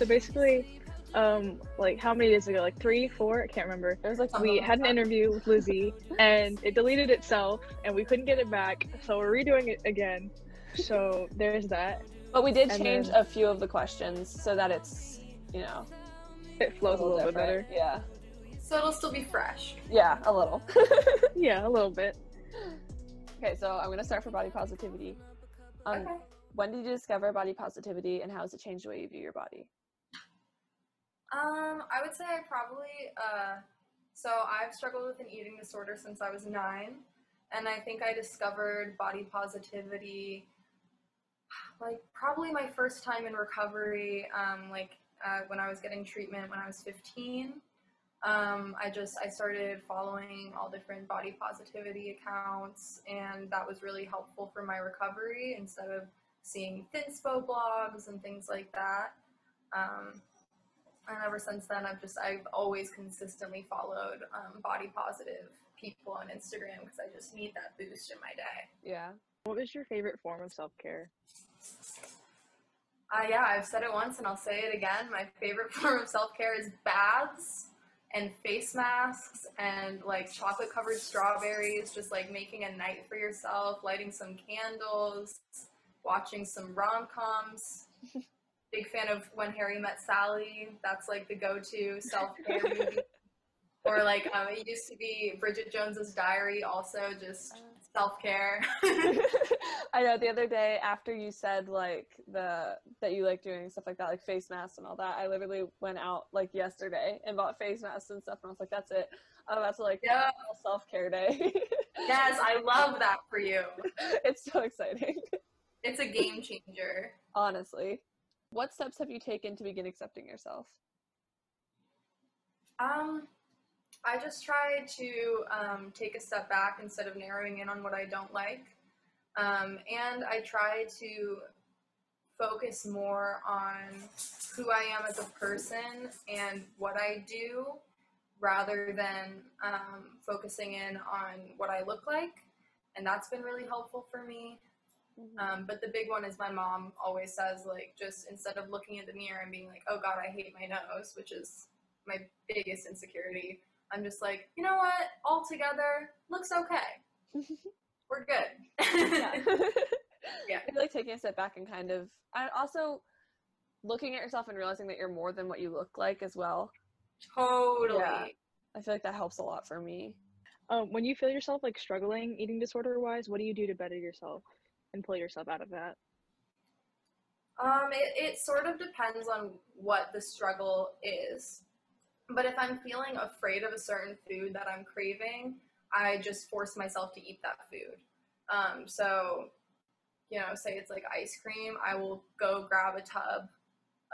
So basically, um, like how many days ago? Like three, four? I can't remember. It was like We had an interview with Lizzie, and it deleted itself, and we couldn't get it back. So we're redoing it again. So there's that. But we did And change then- a few of the questions so that it's, you know, It flows a little, bit better. Yeah. So it'll still be fresh. Yeah, a little. Yeah, a little bit. okay, so I'm gonna start for body positivity. Um, okay. When did you discover body positivity, and how has it changed the way you view your body? Um, I would say I probably uh so I've struggled with an eating disorder since I was nine. And I think I discovered body positivity like probably my first time in recovery, um, like uh, when I was getting treatment when I was 15. Um, I just I started following all different body positivity accounts, and that was really helpful for my recovery instead of seeing thinspo blogs and things like that. Um, and ever since then, I've just I've always consistently followed um, body positive people on Instagram because I just need that boost in my day. Yeah. What was your favorite form of self care? Uh, yeah, I've said it once and I'll say it again. My favorite form of self care is baths and face masks and like chocolate covered strawberries, just like making a night for yourself, lighting some candles, watching some rom coms. Big fan of When Harry Met Sally. That's like the go to self care movie. Or like um, it used to be Bridget Jones's Diary, also just self care. I know the other day after you said like the that you like doing stuff like that, like face masks and all that, I literally went out like yesterday and bought face masks and stuff and I was like, that's it. I'm about to like Yeah. self care day. yes, I love that for you. it's so exciting. It's a game changer. Honestly. What steps have you taken to begin accepting yourself? Um, I just try to um, take a step back instead of narrowing in on what I don't like. Um, and I try to focus more on who I am as a person and what I do rather than um, focusing in on what I look like. And that's been really helpful for me. Um, but the big one is my mom always says, like, just instead of looking at the mirror and being like, oh God, I hate my nose, which is my biggest insecurity, I'm just like, you know what? All together, looks okay. We're good. yeah. Yeah. I like taking a step back and kind of I also looking at yourself and realizing that you're more than what you look like as well. totally. Yeah. I feel like that helps a lot for me. Um, when you feel yourself like struggling eating disorder wise, what do you do to better yourself and pull yourself out of that? Um, it, it sort of depends on what the struggle is. But if I'm feeling afraid of a certain food that I'm craving, I just force myself to eat that food. Um, so, you know, say it's like ice cream, I will go grab a tub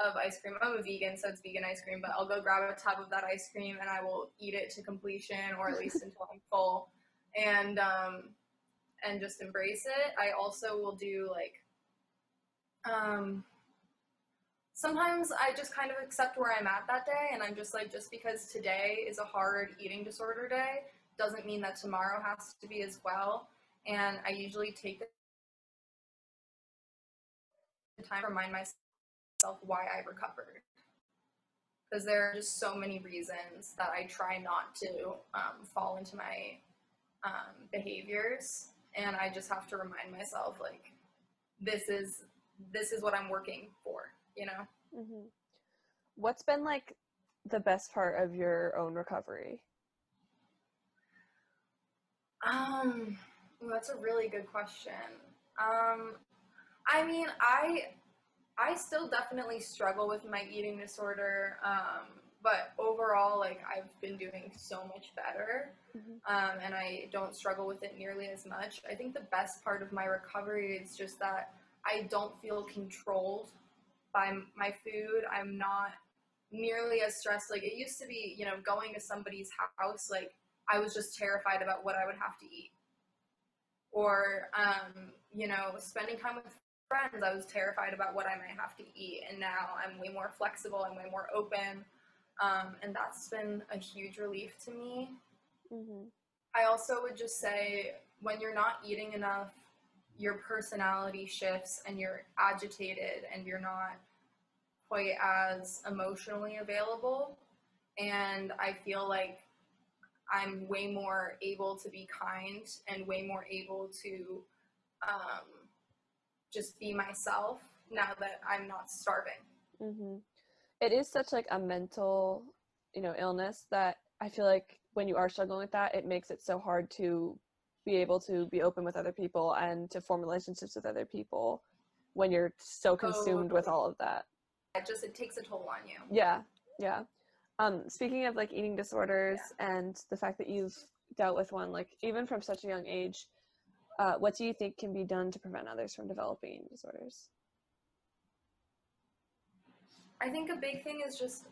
of ice cream. I'm a vegan, so it's vegan ice cream, but I'll go grab a tub of that ice cream and I will eat it to completion or at least until I'm full and um, and just embrace it. I also will do like um, sometimes I just kind of accept where I'm at that day, and I'm just like, just because today is a hard eating disorder day doesn't mean that tomorrow has to be as well. And I usually take the time to remind myself why I recovered. Because there are just so many reasons that I try not to um, fall into my um, behaviors, and I just have to remind myself, like, this is this is what I'm working for, you know? hmm What's been like the best part of your own recovery? Um, that's a really good question. Um, I mean, I I still definitely struggle with my eating disorder. Um, but overall, like I've been doing so much better, Mhm. um, and I don't struggle with it nearly as much. I think the best part of my recovery is just that I don't feel controlled by my food. I'm not nearly as stressed. Like it used to be, you know, going to somebody's house, like I was just terrified about what I would have to eat. Or, um, you know, spending time with friends, I was terrified about what I might have to eat. And now I'm way more flexible, I'm way more open. Um, and that's been a huge relief to me. hmm I also would just say when you're not eating enough, your personality shifts and you're agitated and you're not quite as emotionally available and I feel like I'm way more able to be kind and way more able to um, just be myself now that I'm not starving. hmm It is such like a mental, you know, illness that I feel like when you are struggling with that, it makes it so hard to be able to be open with other people and to form relationships with other people when you're so consumed with all of that. It just it takes a toll on you. Yeah, yeah. Um, speaking of like eating disorders and the fact that you've dealt with one, like even from such a young age, uh, what do you think can be done to prevent others from developing disorders? I think a big thing is just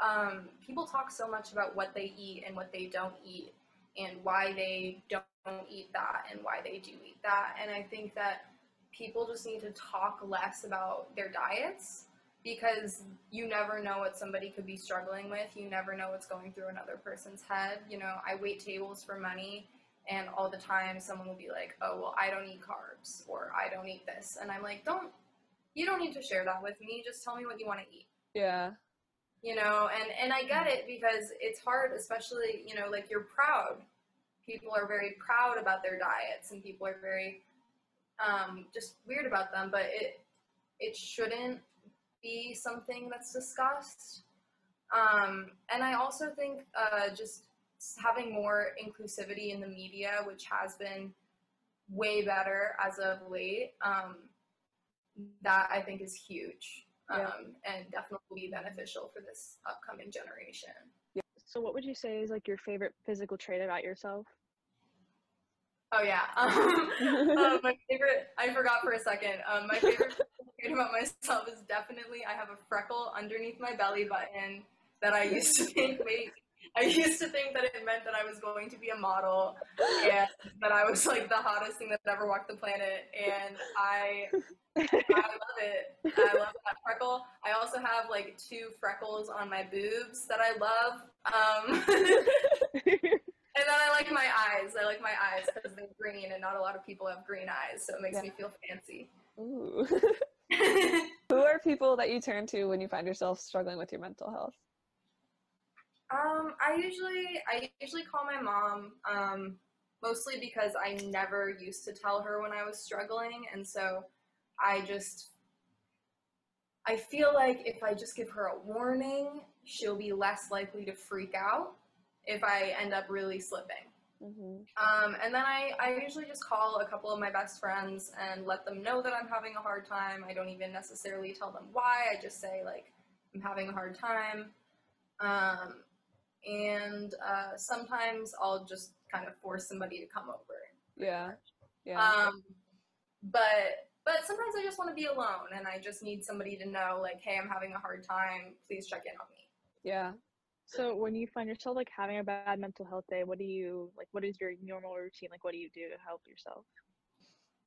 um, people talk so much about what they eat and what they don't eat and why they don't eat that and why they do eat that. And I think that people just need to talk less about their diets because you never know what somebody could be struggling with. You never know what's going through another person's head. You know, I wait tables for money and all the time someone will be like, "Oh, well, I don't eat carbs or I don't eat this." And I'm like, "Don't you don't need to share that with me. Just tell me what you want to eat." Yeah, you know and and i get it because it's hard especially you know like you're proud people are very proud about their diets and people are very um, just weird about them but it it shouldn't be something that's discussed um, and i also think uh, just having more inclusivity in the media which has been way better as of late um, that i think is huge Yeah. um, and definitely will be beneficial for this upcoming generation. Yeah. So, what would you say is like your favorite physical trait about yourself? Oh yeah, um, my favorite. I forgot for a second. Um, my favorite trait about myself is definitely I have a freckle underneath my belly button that I used to think wait. I used to think that it meant that I was going to be a model and that I was like the hottest thing that ever walked the planet. And I I love it. I love that freckle. I also have like two freckles on my boobs that I love. Um, and then I like my eyes. I like my eyes because they're green, and not a lot of people have green eyes, so it makes Yeah. me feel fancy. Ooh. Who are people that you turn to when you find yourself struggling with your mental health? Um, I usually I usually call my mom, um, mostly because I never used to tell her when I was struggling, and so I just I feel like if I just give her a warning, she'll be less likely to freak out if I end up really slipping. hmm Um, and then I, I usually just call a couple of my best friends and let them know that I'm having a hard time. I don't even necessarily tell them why. I just say like I'm having a hard time. Um, and uh, sometimes I'll just kind of force somebody to come over. Yeah, yeah, Um, but but sometimes I just want to be alone and I just need somebody to know like, hey, I'm having a hard time. Please check in on me. yeah. So, when you find yourself like having a bad mental health day, what do you like? What is your normal routine? Like, what do you do to help yourself?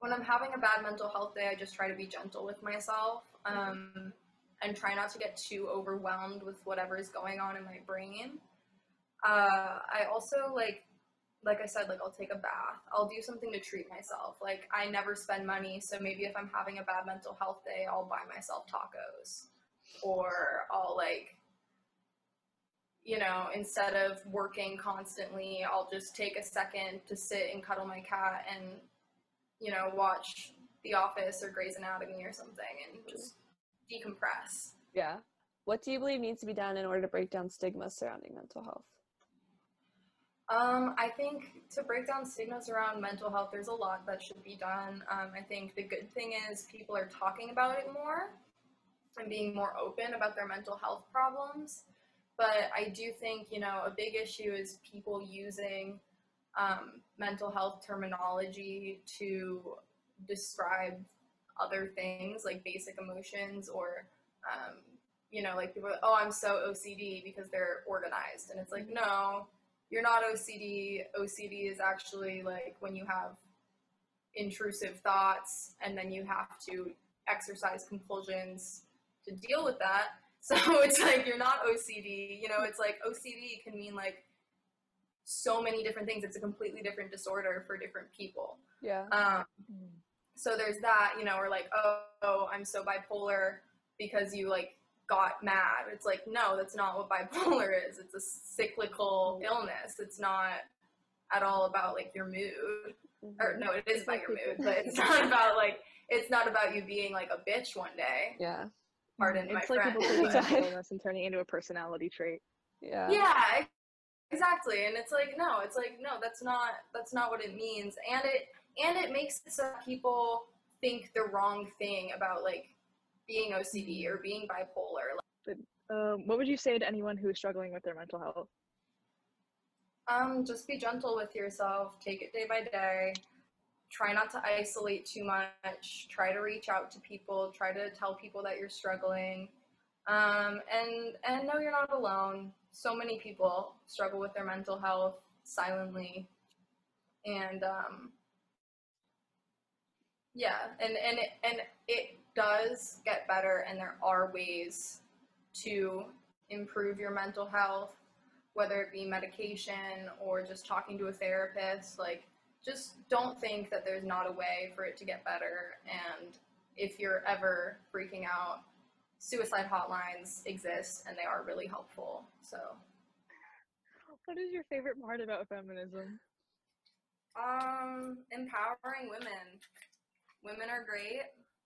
when I'm having a bad mental health day, I just try to be gentle with myself um, and try not to get too overwhelmed with whatever is going on in my brain. Uh, I also like, like I said, like I'll take a bath. I'll do something to treat myself. Like I never spend money, so maybe if I'm having a bad mental health day, I'll buy myself tacos, or I'll like you know, instead of working constantly, I'll just take a second to sit and cuddle my cat and, you know, watch The Office or Grey's Anatomy or something and just decompress. Yeah. What do you believe needs to be done in order to break down stigmas surrounding mental health? Um, I think to break down stigmas around mental health, there's a lot that should be done. Um, I think the good thing is people are talking about it more and being more open about their mental health problems. But I do think, you know, a big issue is people using um, mental health terminology to describe other things like basic emotions or, um, you know, like people, are, oh, I'm so OCD because they're organized. And it's like, no, you're not OCD. OCD is actually like when you have intrusive thoughts and then you have to exercise compulsions to deal with that. So it's like you're not OCD. You know, it's like OCD can mean like so many different things. It's a completely different disorder for different people. Yeah. Um, so there's that, you know, or like, oh, oh, I'm so bipolar because you like got mad. It's like, no, that's not what bipolar is. It's a cyclical mm-hmm. illness. It's not at all about like your mood. Or mm-hmm. no, it is about your mood, but it's not about like it's not about you being like a bitch one day. Yeah. Pardon it's my like friend. Sorry. mental illness and turning into a personality trait. Yeah. yeah exactly and it's like no it's like no that's not that's not what it means and it and it makes it so people think the wrong thing about like being ocd or being bipolar Um, what would you say to anyone who's struggling with their mental health? um just be gentle with yourself take it day by day try not to isolate too much try to reach out to people try to tell people that you're struggling um, and and know you're not alone so many people struggle with their mental health silently and um, yeah and and it, and it does get better and there are ways to improve your mental health whether it be medication or just talking to a therapist like just don't think that there's not a way for it to get better. And if you're ever freaking out suicide hotlines exist and they are really helpful. So. What is your favorite part about feminism? um empowering women. Women are great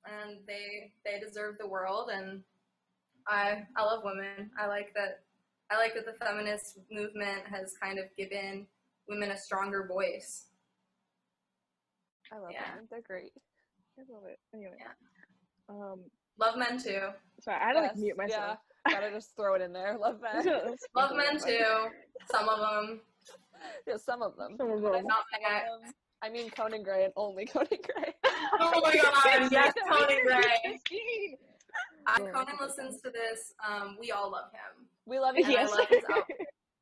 and they they deserve the world and i i love women i like that i like that the feminist movement has kind of given women a stronger voice I love Yeah. them. They're great. I love it. Anyway. Yeah. Um, love men too sorry, I had to like mute myself. Yeah. Gotta just throw it in there. Love men. love men too some of them yeah, some of them. Some of them. mean Not some of them- I mean Conan Gray and only Conan Gray. oh my god yes conan gray Christine! uh, conan listens to this um we all love him We love and you. i Yes. love his outfit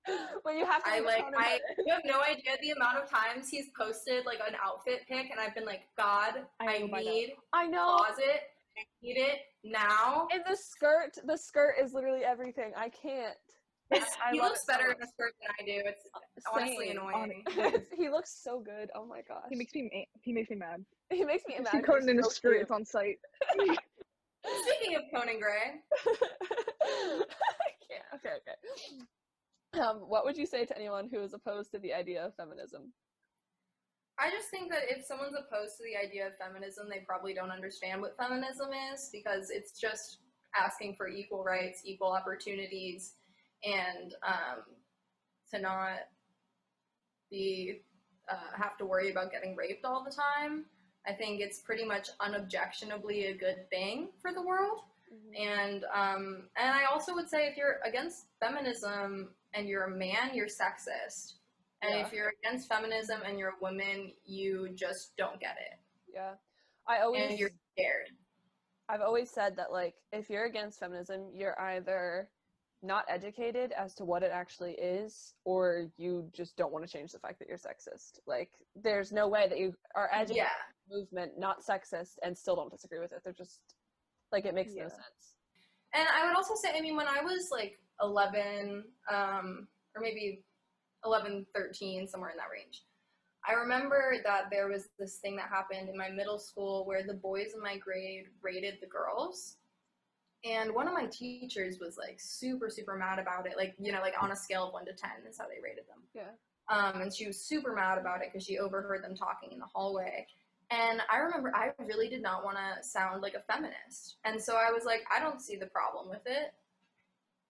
But you have to I like Conan I button. you have no idea the amount of times he's posted like an outfit pic and I've been like, God, I I, know by need I know. closet. I need it now. And the skirt, the skirt is literally everything. I can't. It's- I he looks it so better in a skirt than I do. It's honestly annoying. he looks so good. Oh my gosh. He makes me ma- he makes me mad. he makes me I see. Conan in a skirt. It's on sight. Speaking of Conan Gray, I can't. Okay, okay. Um, what would you say to anyone who is opposed to the idea of feminism? I just think that if someone's opposed to the idea of feminism, they probably don't understand what feminism is because it's just asking for equal rights, equal opportunities, and um, to not be uh, have to worry about getting raped all the time. I think it's pretty much unobjectionably a good thing for the world. And um, and I also would say if you're against feminism and you're a man, you're sexist. And Yeah. if you're against feminism and you're a woman, you just don't get it. Yeah. I always And you're scared. I've always said that like if you're against feminism, you're either not educated as to what it actually is or you just don't want to change the fact that you're sexist. Like there's no way that you are educated Yeah. movement not sexist and still don't disagree with it. They're just like it makes no sense. And I would also say, I mean, when I was like 11, um, or maybe 11, 13, somewhere in that range, I remember that there was this thing that happened in my middle school where the boys in my grade rated the girls. And one of my teachers was like super, super mad about it. Like, you know, like on a scale of one to 10 is how they rated them. Yeah. Um, and she was super mad about it because she overheard them talking in the hallway. And I remember I really did not want to sound like a feminist. And so I was like, I don't see the problem with it.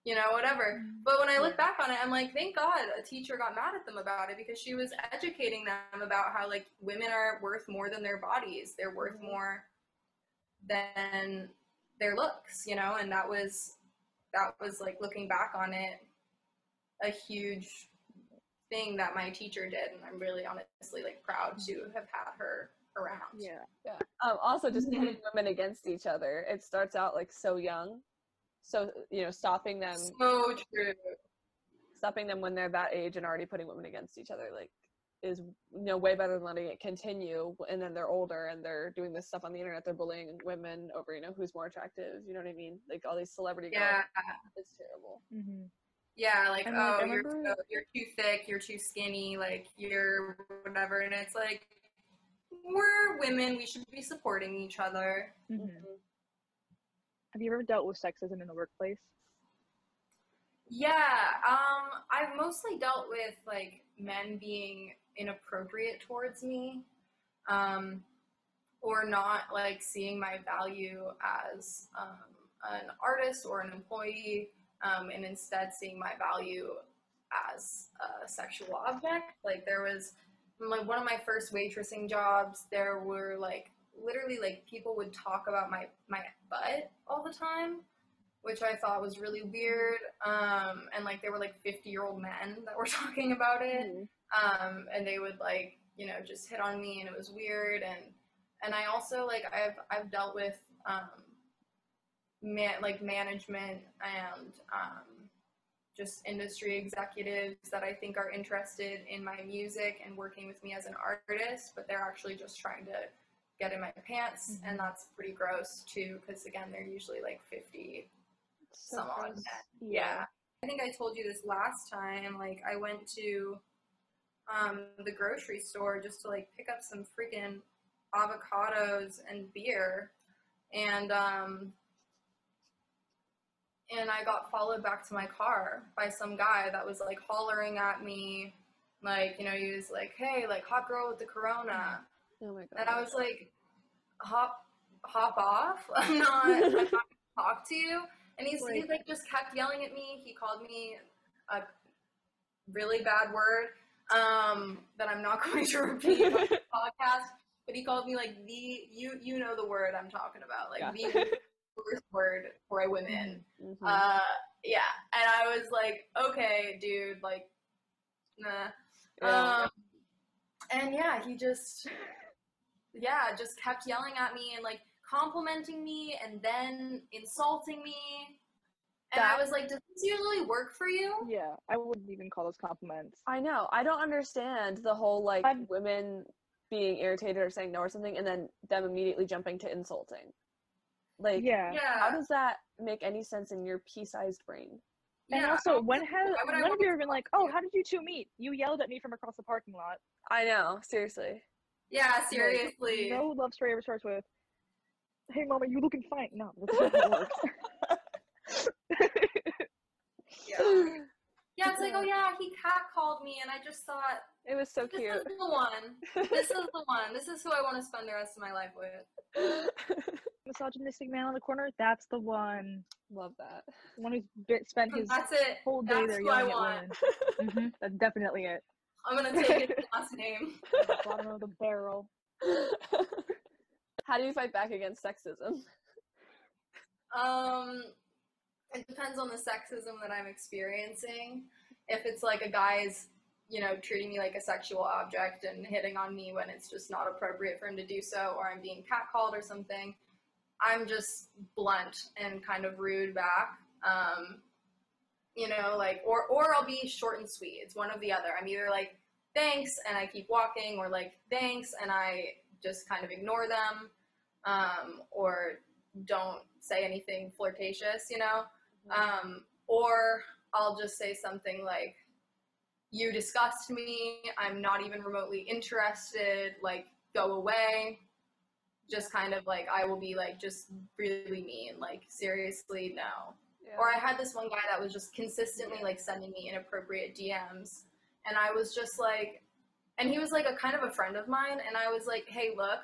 You know, whatever. But when I look back on it, I'm like, thank God a teacher got mad at them about it because she was educating them about how, like, women are worth more than their bodies. They're worth Mhm. more than their looks, you know? And that was, that was like looking back on it, a huge thing that my teacher did. And I'm really honestly, like, proud to have had her around. Yeah. Yeah. Um, also, just pitting women against each other. It starts out like so young, so you know, stopping them, So true. stopping them when they're that age and already putting women against each other, like, is you know way better than letting it continue. And then they're older and they're doing this stuff on the internet. They're bullying women over you know who's more attractive. You know what I mean? Like all these celebrity girls. Yeah. It's terrible. Mm-hmm. Yeah, like, And, like, oh, I you're, remember- so, you're too thick, you're too skinny, like, you're whatever. And it's like, we're women, we should be supporting each other. Mm-hmm. Mhm. Have you ever dealt with sexism in the workplace? Yeah, um, I've mostly dealt with like men being inappropriate towards me, um, or not like seeing my value as um, an artist or an employee, um, and instead seeing my value as a sexual object. Like there was like one of my first waitressing jobs, there were like literally like people would talk about my my butt all the time which I thought was really weird. Um, and like they were like 50 year old men that were talking about it. Um, and they would like, you know, just hit on me and it was weird. And, and I also like, I've, I've dealt with, um, man, like management and, um, just industry executives that I think are interested in my music and working with me as an artist, but they're actually just trying to get in my pants. And that's pretty gross too, because again, they're usually like 50 So some odd men. Yeah. I think I told you this last time. Like, I went to um, the grocery store just to like pick up some freaking avocados and beer, and um, and I got followed back to my car by some guy that was like hollering at me, like you know he was like, "Hey, like hot girl with the corona," Oh my god. and I was like, "Hop, hop off! I'm not. I'm not gonna talk to you." And he's he Like- like just kept yelling at me. He called me a really bad word um, that I'm not going to repeat on the podcast. But he called me like the you you know the word I'm talking about like Yeah. the worst word for a woman. Mhm. Uh, yeah, and I was like, okay, dude, like, nah. Yeah. Um, and yeah, he just, yeah, just kept yelling at me and like complimenting me and then insulting me. And I That- was like, does this usually work for you? Yeah, I wouldn't even call those compliments. I know. I don't understand the whole like I'm- women being irritated or saying no or something and then them immediately jumping to insulting. Like Yeah. Yeah. how does that make any sense in your pea-sized brain? And yeah. also, when has Why would I when have you ever been like, "Oh, how did you two meet? You yelled at me from across the parking lot." I know, seriously. yeah, seriously. No love story ever starts with, "Hey, mama, you looking fine." No, that's not how it works. Yeah. yeah, it's like, oh yeah, he cat called me and I just thought, It was so this cute. is the one. This is the one. This is who I want to spend the rest of my life with. Misogynistic man on the corner. That's the one. Love that. The one who's bit, spent his That's it. whole day That's there who I yelling at want. women. hmm That's definitely it. I'm gonna take his last name. Bottom of the barrel. How do you fight back against sexism? Um, it depends on the sexism that I'm experiencing. If it's like a guy's, you know, treating me like a sexual object and hitting on me when it's just not appropriate for him to do so, or I'm being catcalled or something, I'm just blunt and kind of rude back. Um, you know, like, or or I'll be short and sweet. It's one of the other. I'm either like, thanks, and I keep walking, or like, thanks, and I just kind of ignore them, um, or don't say anything flirtatious, you know? Um, or I'll just say something like, You disgust me. I'm not even remotely interested. Like, go away. Just kind of like, I will be like, just really mean. Like, seriously, no. Yeah. Or I had this one guy that was just consistently like sending me inappropriate DMs. And I was just like, and he was like a kind of a friend of mine. And I was like, hey, look,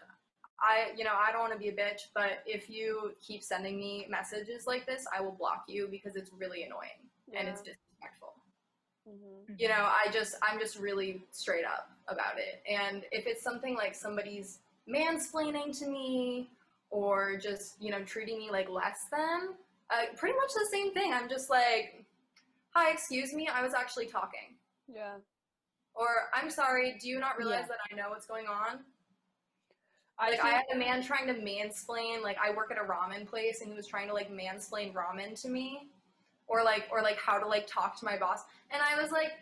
I, you know, I don't want to be a bitch, but if you keep sending me messages like this, I will block you because it's really annoying and it's Yeah. disrespectful. Mhm. You know, I just, I'm just really straight up about it. And if it's something like somebody's mansplaining to me or just, you know, treating me like less than, uh, pretty much the same thing. I'm just like, hi, excuse me, I was actually talking. Yeah. Or I'm sorry, do you not realize Yeah. that I know what's going on? I Like I had a man trying to mansplain. Like I work at a ramen place, and he was trying to like mansplain ramen to me, or like or like how to like talk to my boss. And I was like,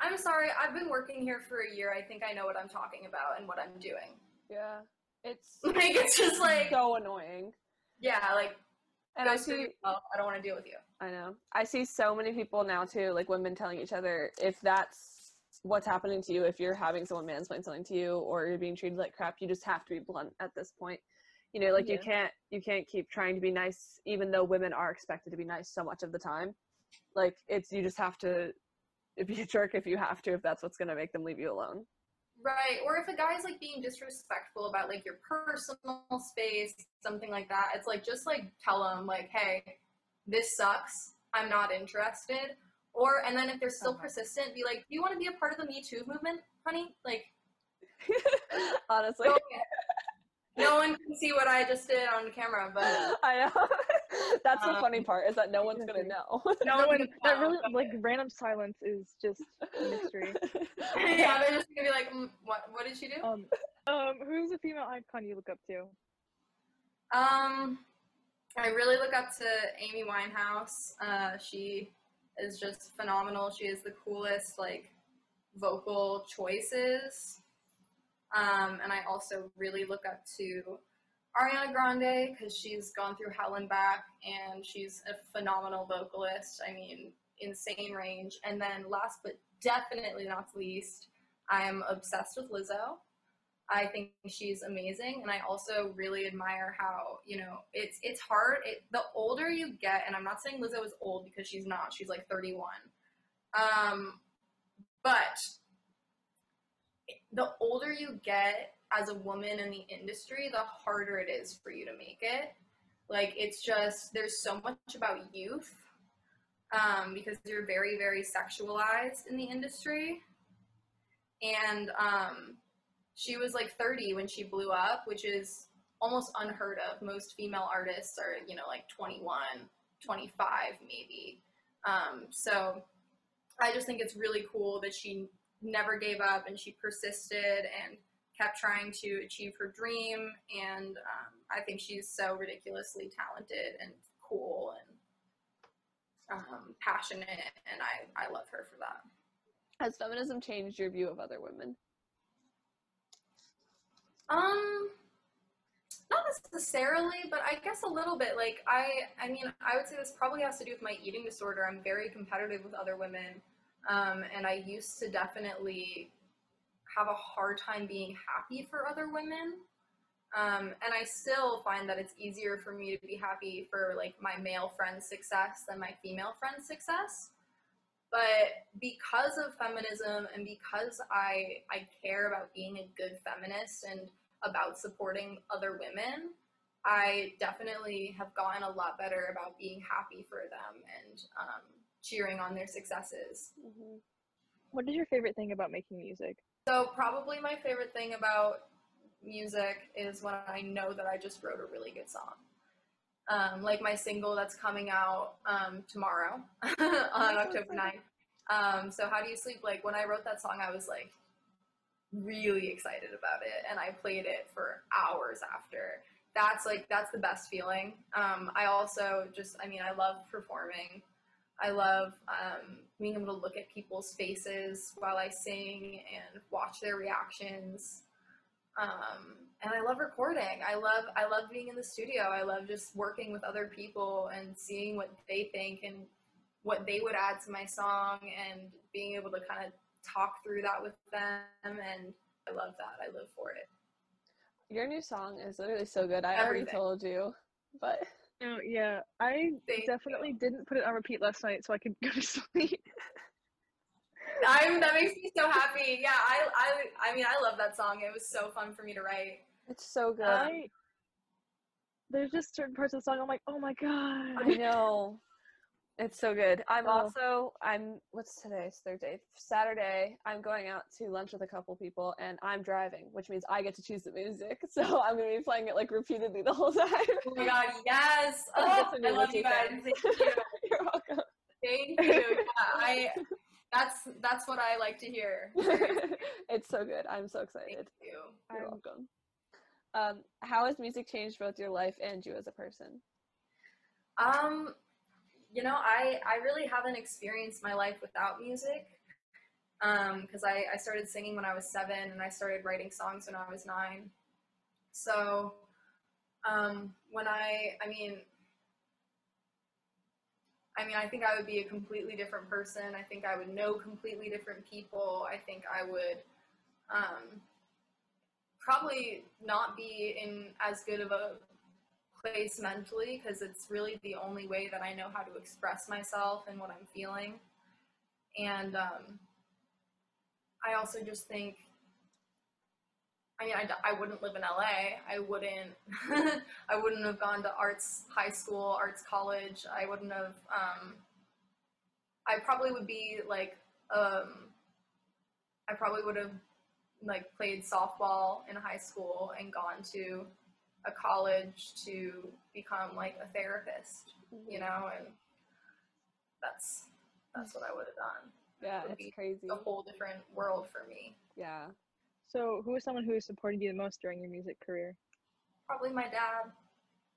I'm sorry, I've been working here for a year. I think I know what I'm talking about and what I'm doing. yeah. It's Like it's just like so annoying. yeah, like And I see. I don't want to deal with you. I know. I see so many people now too, like women telling each other if that's what's happening to you, if you're having someone mansplain something to you or you're being treated like crap, you just have to be blunt at this point. you know like you can't you can't keep trying to be nice even though women are expected to be nice so much of the time like it's you just have to be a jerk if you have to if that's what's going to make them leave you alone Right. Or if a guy's like being disrespectful about like your personal space, something like that, it's like just like tell them like, hey, this sucks. I'm not interested. Or and then if they're still Uh-huh. persistent, be like, do you want to be a part of the Me Too movement, honey? Like, honestly no one can see what I just did on camera, but i know that's the Um, funny part is that no one's going to know no No one one. That really like random silence is just a mystery. yeah, they're just gonna be like, mm, what? What did she do? Um, um, who's a female icon you look up to? Um, I really look up to Amy Winehouse. Uh, she is just phenomenal. She has the coolest like vocal choices. Um, and I also really look up to Ariana Grande because she's gone through hell and back, and she's a phenomenal vocalist. I mean, insane range. And then last but definitely not least, I'm obsessed with Lizzo. I think she's amazing, and I also really admire how you know it's it's hard. It, the older you get, and I'm not saying Lizzo is old because she's not. She's like 31, um, but the older you get as a woman in the industry, the harder it is for you to make it. Like it's just there's so much about youth um, because you're very very sexualized in the industry, and um, she was like 30 when she blew up, which is almost unheard of. Most female artists are, you know, like 21, 25 maybe. Um, so I just think it's really cool that she never gave up and she persisted and kept trying to achieve her dream. And um, I think she's so ridiculously talented and cool and um, passionate, and I, I love her for that. has feminism changed your view of other women Um, not necessarily, but I guess a little bit. Like I, I mean, I would say this probably has to do with my eating disorder. I'm very competitive with other women, um, and I used to definitely have a hard time being happy for other women. Um, and I still find that it's easier for me to be happy for like my male friend's success than my female friend's success. But because of feminism and because I I care about being a good feminist and about supporting other women, I definitely have gotten a lot better about being happy for them and um, cheering on their successes. What is your favorite thing about making music? So probably my favorite thing about music is when I know that I just wrote a really good song. Um, like my single that's coming out um, tomorrow on October excited. 9th. Um, so How Do You Sleep? Like when I wrote that song, I was like really excited about it and I played it for hours after. That's like, that's the best feeling. Um, I also just, I mean, I love performing. I love um, being able to look at people's faces while I sing and watch their reactions. Um, and I love recording. I love I love being in the studio. I love just working with other people and seeing what they think and what they would add to my song and being able to kind of talk through that with them. And I love that. I live for it. Your new song is literally so good. I already told you, but Oh yeah, I Thank definitely didn't put it on repeat last night so I could go to sleep. I'm, that makes me so happy. Yeah, I, I, I mean, I love that song. It was so fun for me to write. it's so good. I there's just certain parts of the song I'm like, oh my god. I know. It's so good. I'm Oh. also I'm what's today? It's Thursday. Saturday, I'm going out to lunch with a couple people and I'm driving, which means I get to choose the music. So I'm gonna be playing it like repeatedly the whole time. Oh my god, yes! Oh, I love you guys. Thank you. You're welcome. Thank you. Yeah, I that's that's what I like to hear. it's so good. I'm so excited. Thank you. You're I'm- welcome. Um, how has music changed both your life and you as a person? Um, you know, I I really haven't experienced my life without music. Um, because I I started singing when I was seven, and I started writing songs when I was nine. So, um, when I I mean. I mean, I think I would be a completely different person. I think I would know completely different people. I think I would um, probably not be in as good of a place mentally because it's really the only way that I know how to express myself and what I'm feeling. And um, I also just think, I mean, I wouldn't live in LA. I wouldn't, I wouldn't have gone to arts high school, arts college. I wouldn't have, um, I probably would be like, um, I probably would have like played softball in high school and gone to a college to become like a therapist, you know, and that's that's what I would have done. Yeah, would it's crazy. A whole different world for me. Yeah. So, who was someone who supported you the most during your music career? Probably my dad.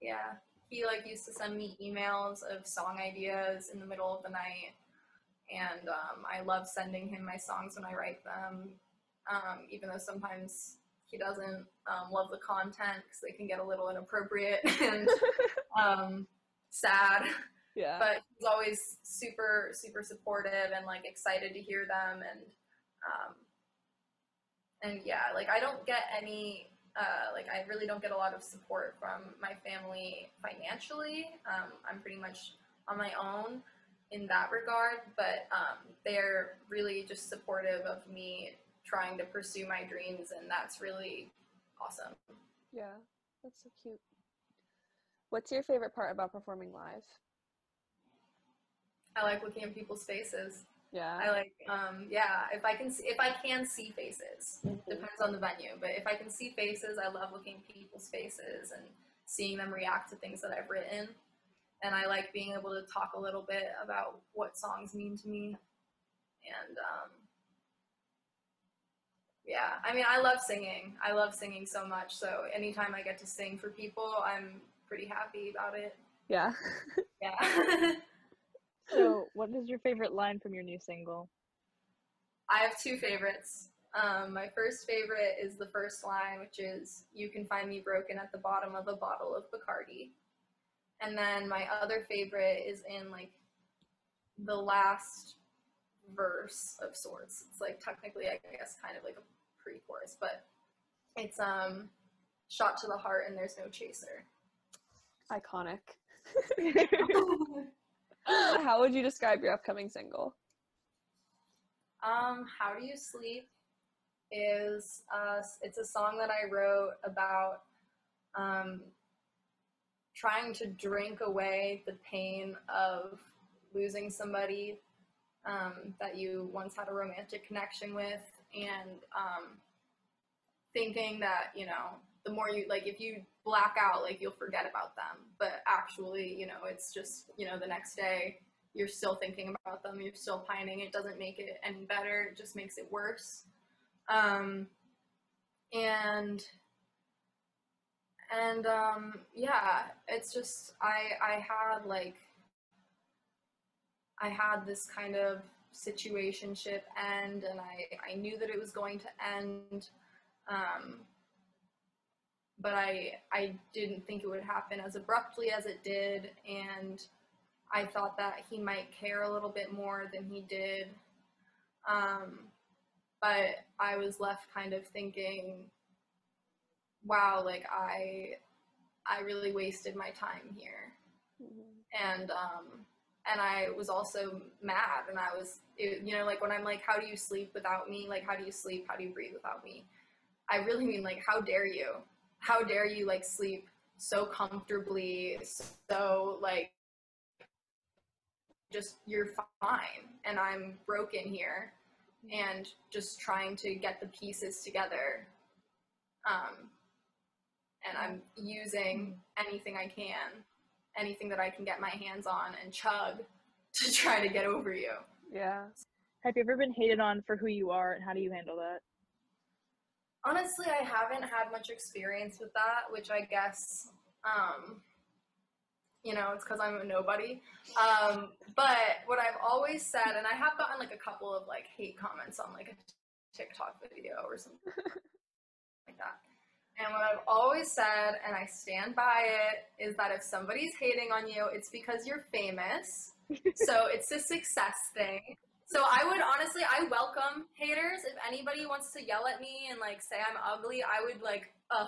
Yeah. He like used to send me emails of song ideas in the middle of the night. And um, I love sending him my songs when I write them, um, even though sometimes he doesn't um, love the content because they can get a little inappropriate and um, sad. Yeah. But he's always super, super supportive and like excited to hear them. And um, and yeah, like I don't get any uh, like I really don't get a lot of support from my family financially. Um, I'm pretty much on my own in that regard, but um, they're really just supportive of me trying to pursue my dreams, and that's really awesome. yeah. That's so cute. What's your favorite part about performing live? I like looking at people's faces. Yeah. I like, um, yeah, if I can, see, if I can see faces, Mhm. depends on the venue. But if I can see faces, I love looking at people's faces and seeing them react to things that I've written. And I like being able to talk a little bit about what songs mean to me. And um, yeah, I mean, I love singing. I love singing so much. So anytime I get to sing for people, I'm pretty happy about it. Yeah. Yeah. So, what is your favorite line from your new single? I have two favorites. Um, my first favorite is the first line, which is "You can find me broken at the bottom of a bottle of Bacardi," and then my other favorite is in like the last verse of sorts. It's like technically, I guess, kind of like a pre-chorus, but it's um, "Shot to the heart" and there's no chaser. Iconic. How would you describe your upcoming single? Um, How Do You Sleep is uh, it's a song that I wrote about um, trying to drink away the pain of losing somebody um, that you once had a romantic connection with and um, thinking that, you know, the more you like if you black out like you'll forget about them. But actually you know it's just you know the next day you're still thinking about them you're still pining it doesn't make it any better it just makes it worse. Um and and um yeah it's just i i had like i had this kind of situationship end and i i knew that it was going to end um but I I didn't think it would happen as abruptly as it did, and I thought that he might care a little bit more than he did. Um, but I was left kind of thinking, wow, like I I really wasted my time here, and um, and I was also mad, and I was it, you know like when I'm like, how do you sleep without me? Like how do you sleep? How do you breathe without me? I really mean like, how dare you? how dare you like sleep so comfortably so like just you're fine and i'm broken here and just trying to get the pieces together um, and i'm using anything i can anything that i can get my hands on and chug to try to get over you Yeah. Have you ever been hated on for who you are, and how do you handle that? honestly i haven't had much experience with that which i guess um you know it's because i'm a nobody um but what i've always said and i have gotten like a couple of like hate comments on like a tiktok video or something like that and what i've always said and i stand by it is that if somebody's hating on you it's because you're famous so it's a success thing So I would honestly, I welcome haters. If anybody wants to yell at me and like say I'm ugly, I would like, ugh,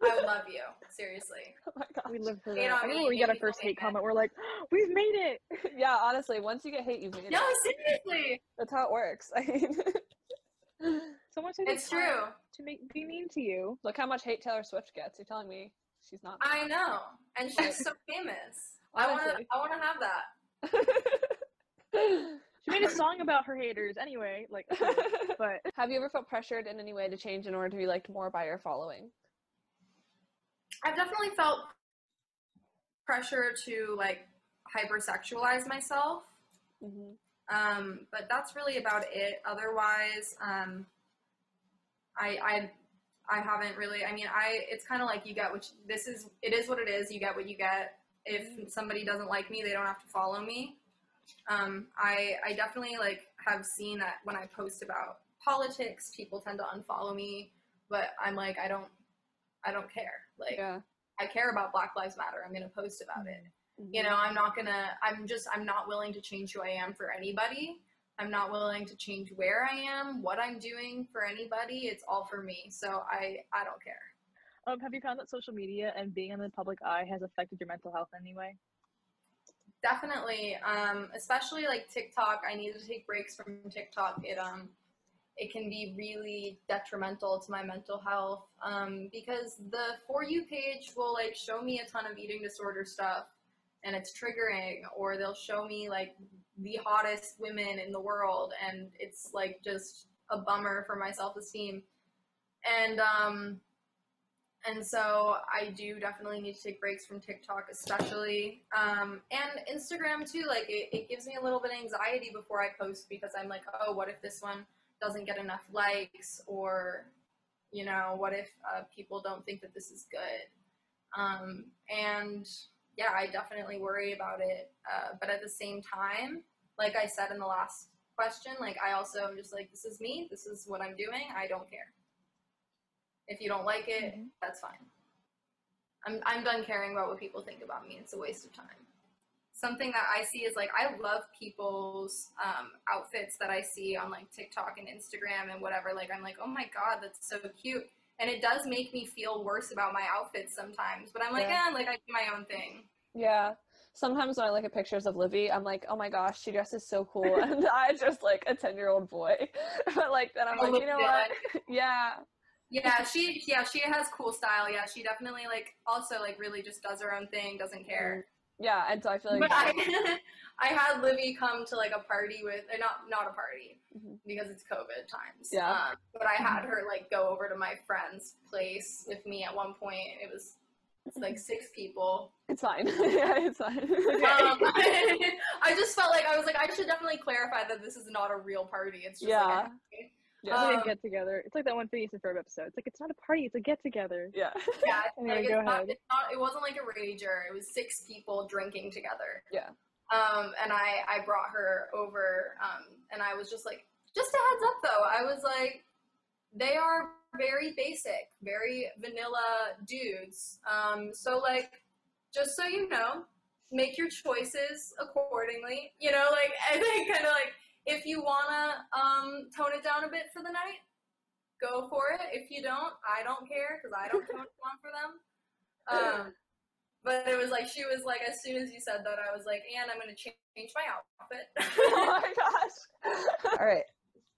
I would love you. Seriously. Oh my god. We live for Hate that. on I me, remember when we got our maybe first hate hate comment. We're like, we've made it. Yeah, honestly, once you get hate, you've made No, it. No, seriously. That's how it works. I mean, Someone said It's true. To make be mean to you. look how much hate Taylor Swift gets. You're telling me she's not. I know. And she's so famous. I wanna I wanna have that. She made a song about her haters anyway. Like, but Have you ever felt pressured in any way to change in order to be liked more by your following? I've definitely felt pressure to like hypersexualize myself. hmm Um, but that's really about it. Otherwise, um, I, I, I haven't really. I mean, I. It's kind of like you get what you, this is. It is what it is. You get what you get. If somebody doesn't like me, they don't have to follow me. Um, I, I definitely like have seen that when I post about politics, people tend to unfollow me. But I'm like, I don't, I don't care. Like, Yeah. I care about Black Lives Matter. I'm gonna post about it Mhm. you know i'm not gonna i'm just i'm not willing to change who i am for anybody i'm not willing to change where i am what i'm doing for anybody. It's all for me. So i i don't care. Um, have you found that social media and being in the public eye has affected your mental health in any way? definitely. Um especially like tiktok. I need to take breaks from tiktok. It um it can be really detrimental to my mental health. Um because the for you page will like show me a ton of eating disorder stuff and it's triggering or they'll show me like the hottest women in the world and it's like just a bummer for my self-esteem and um and so I do definitely need to take breaks from TikTok, especially, um, and Instagram too. Like it, it gives me a little bit of anxiety before I post because I'm like, oh, what if this one doesn't get enough likes, or you know, what if uh, people don't think that this is good? Um, and yeah, I definitely worry about it. Uh, but at the same time, like I said in the last question, like I also am just like, this is me. This is what I'm doing. I don't care. If you don't like it, Mhm. that's fine. I'm I'm done caring about what people think about me. It's a waste of time. Something that I see is like I love people's um, outfits that I see on like TikTok and Instagram and whatever. Like I'm like, oh my god, that's so cute, and it does make me feel worse about my outfits sometimes. But I'm like, Yeah. eh, like I do my own thing. Yeah. Sometimes when I look at pictures of Livy, I'm like, oh my gosh, she dresses so cool. And I just like a 10 year old boy. but like, then I'm like, you know what? yeah. Yeah, she yeah she has cool style. Yeah, she definitely like also like really just does her own thing, doesn't care. Yeah. And so I feel like, but I I had Livy come to like a party with or not not a party Mhm. because it's COVID times. Yeah. Um, but I had her like go over to my friend's place with me at one point. It was it's like six people. it's fine. yeah, it's fine. Um, I just felt like I was like I should definitely clarify that this is not a real party. It's just Yeah. like a, It's yeah. like Um, a get together. It's like that one Phineas and Ferb episode. It's like it's not a party. It's a get together. yeah. yeah. Anyway, like, go not, ahead. it's not. It wasn't like a rager. It was six people drinking together. Yeah. Um, and I I brought her over. Um, and I was just like, just a heads up though. I was like, they are very basic, very vanilla dudes. Um, so like, just so you know, make your choices accordingly. You know, like I think kind of like if you wanna um tone it down a bit for the night, go for it. If you don't, I don't care because I don't tone it down for them. Um, but it was like she was like as soon as you said that, I was like, and I'm gonna change, change my outfit. oh my gosh. All right.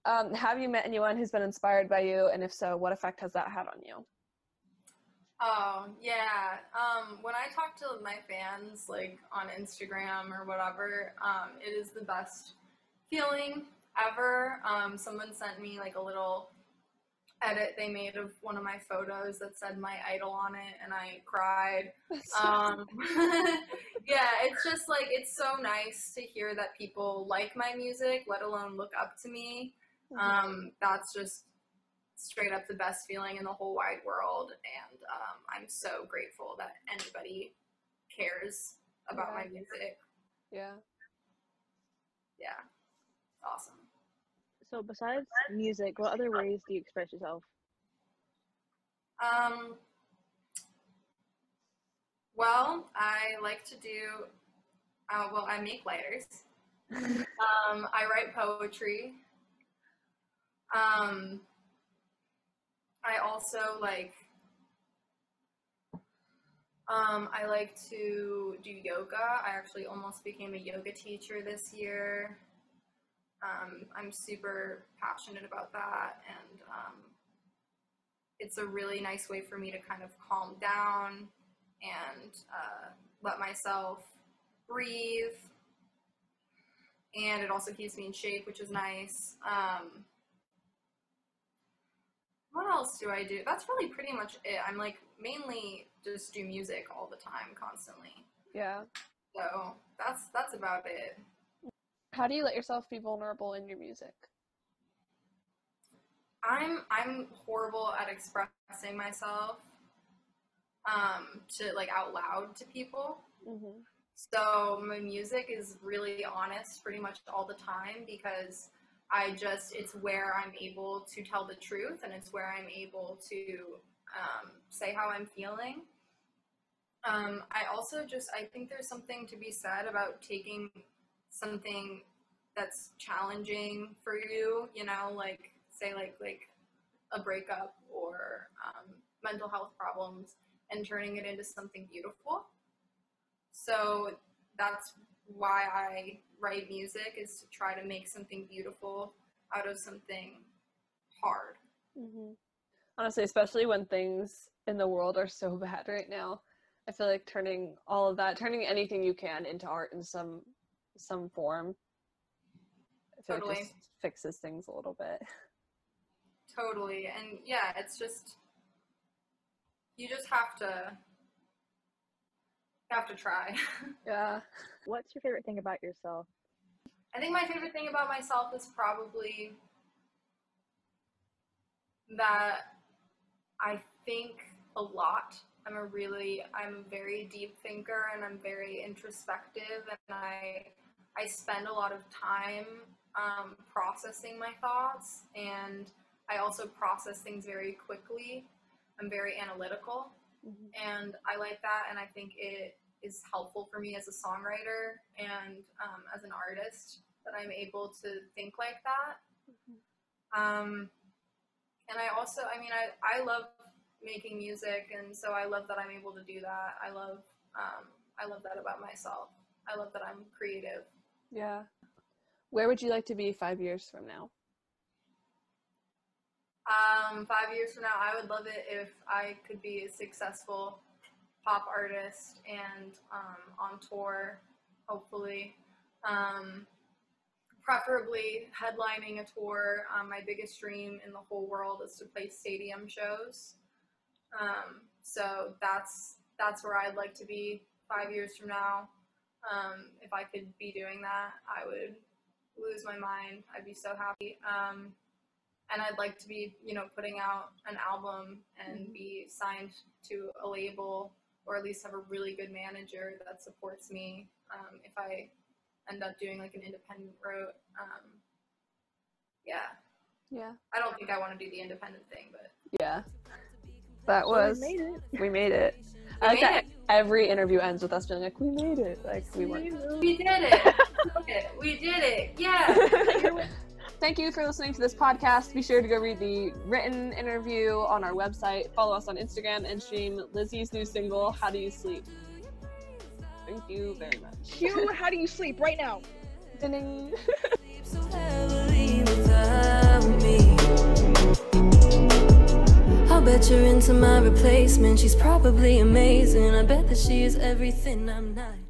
Um, have you met anyone who's been inspired by you? And if so, what effect has that had on you? Oh yeah. Um, when I talk to my fans, like on Instagram or whatever, um, it is the best feeling ever. Um, someone sent me like a little edit they made of one of my photos that said my idol on it, and I cried. Um, yeah, it's just like it's so nice to hear that people like my music, let alone look up to me. Mhm. Um, that's just straight up the best feeling in the whole wide world, and um, I'm so grateful that anybody cares about my music. yeah. Yeah, awesome. So besides music, what other ways do you express yourself? Um, well, I like to do. Uh, well, I make lighters. Um, I write poetry. Um, I also like. Um, I like to do yoga. I actually almost became a yoga teacher this year. Um, I'm super passionate about that, and um, it's a really nice way for me to kind of calm down and uh, let myself breathe. And it also keeps me in shape, which is nice. Um, what else do I do? That's really pretty much it. I'm like mainly just do music all the time, constantly. Yeah. So that's that's about it. How do you let yourself be vulnerable in your music? I'm I'm horrible at expressing myself um, to like out loud to people. Mm-hmm. So my music is really honest pretty much all the time because I just it's where I'm able to tell the truth and it's where I'm able to um, say how I'm feeling. Um, I also just I think there's something to be said about taking something that's challenging for you, you know, like say like like a breakup or um, mental health problems and turning it into something beautiful. So that's why I write music is to try to make something beautiful out of something hard. Mm-hmm. Honestly, especially when things in the world are so bad right now, I feel like turning all of that, turning anything you can into art in some some form, I feel Totally. like just fixes things a little bit. Totally. And yeah, it's just you just have to have to try. Yeah. What's your favorite thing about yourself? I think my favorite thing about myself is probably that I think a lot. I'm a really I'm a very deep thinker and I'm very introspective and I I spend a lot of time um, processing my thoughts and I also process things very quickly. I'm very analytical Mhm. and I like that and I think it is helpful for me as a songwriter and um, as an artist that I'm able to think like that. Um, and I also, I mean, I, I love making music, and so I love that I'm able to do that. I love, um, I love that about myself. I love that I'm creative. Yeah. Where would you like to be five years from now? Um, five years from now, I would love it if I could be a successful pop artist and um, on tour, hopefully. Um, preferably headlining a tour. Um, my biggest dream in the whole world is to play stadium shows. Um, so that's that's where I'd like to be five years from now. Um, if I could be doing that, I would lose my mind. I'd be so happy. Um, and I'd like to be, you know, putting out an album and be signed to a label or at least have a really good manager that supports me um, if I end up doing like an independent route. Um, yeah, Yeah. I don't think I want to do the independent thing, but Yeah. That was we made it. we made it. I like that it. every interview ends with us being like, "We made it!" Like we weren't. we did it. We did it. we did it. Yeah. Thank you for listening to this podcast. Be sure to go read the written interview on our website. Follow us on Instagram and stream Lizzie's new single, How Do You Sleep? Thank you very much. Hugh, how do you sleep right now? Ding. I'll bet you're into my replacement. She's probably amazing. I bet that she is everything I'm not.